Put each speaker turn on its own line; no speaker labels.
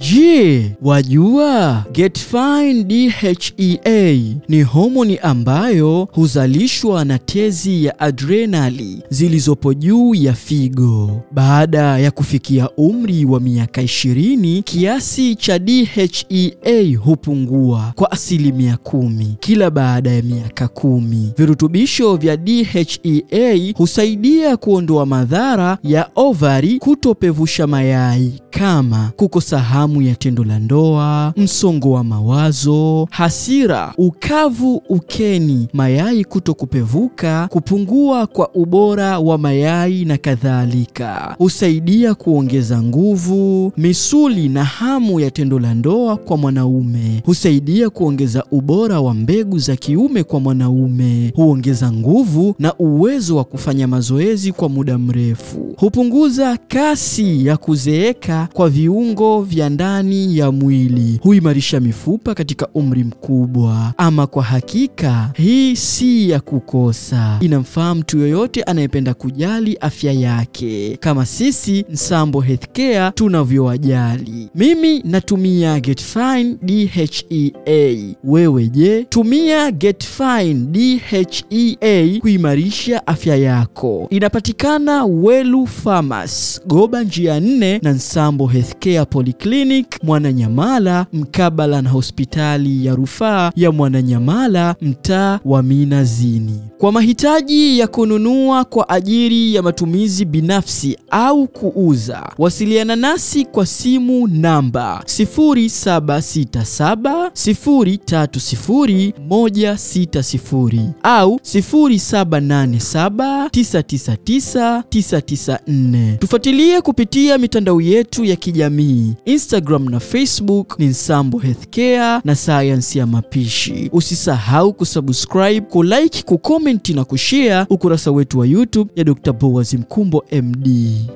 Je, wajua Getfine DHEA ni homoni ambayo huzalishwa na tezi ya adrenali zilizopo juu ya figo. Baada ya kufikia umri wa miaka 20, kiasi cha DHEA hupungua kwa asilimia kumi kila baada ya miaka kumi. Virutubisho vya DHEA husaidia kuondoa madhara ya ovari kutopevusha mayai kama kukosa hamu ya tendo la ndoa, msongo wa mawazo, hasira, ukavu ukeni, mayai kuto kupevuka, kupungua kwa ubora wa mayai na kadhalika. Husaidia kuongeza nguvu, misuli na hamu ya tendo la ndoa kwa mwanaume. Husaidia kuongeza ubora wa mbegu za kiume kwa mwanaume. Huongeza nguvu na uwezo wa kufanya mazoezi kwa muda mrefu. Hupunguza kasi ya kuzeeka kwa viungo vya ndani ya mwili. Huimarisha mifupa katika umri mkubwa. Ama kwa hakika hii si ya kukosa, inamfaa mtu yoyote anayependa kujali afya yake kama sisi Nsambo Healthcare tunavyowajali. Mimi natumia Getfine DHEA. Wewe je? Tumia Getfine DHEA kuimarisha afya yako. Inapatikana Welu Farmers, Goba njia nne na Nsambo Healthcare Polyclinic Mwananyamala, mkabala na hospitali ya rufaa ya Mwananyamala, mtaa wa Minazini. Kwa mahitaji ya kununua kwa ajili ya matumizi binafsi au kuuza, wasiliana nasi kwa simu namba 0767030160 au 0787999994. Tufuatilie kupitia mitandao yetu ya kijamii Instagram na Facebook ni Nsambo Healthcare na sayansi ya mapishi. Usisahau kusubscribe, kulike, kukomenti na kushare ukurasa wetu wa YouTube ya Dr. Boaz Mkumbo MD.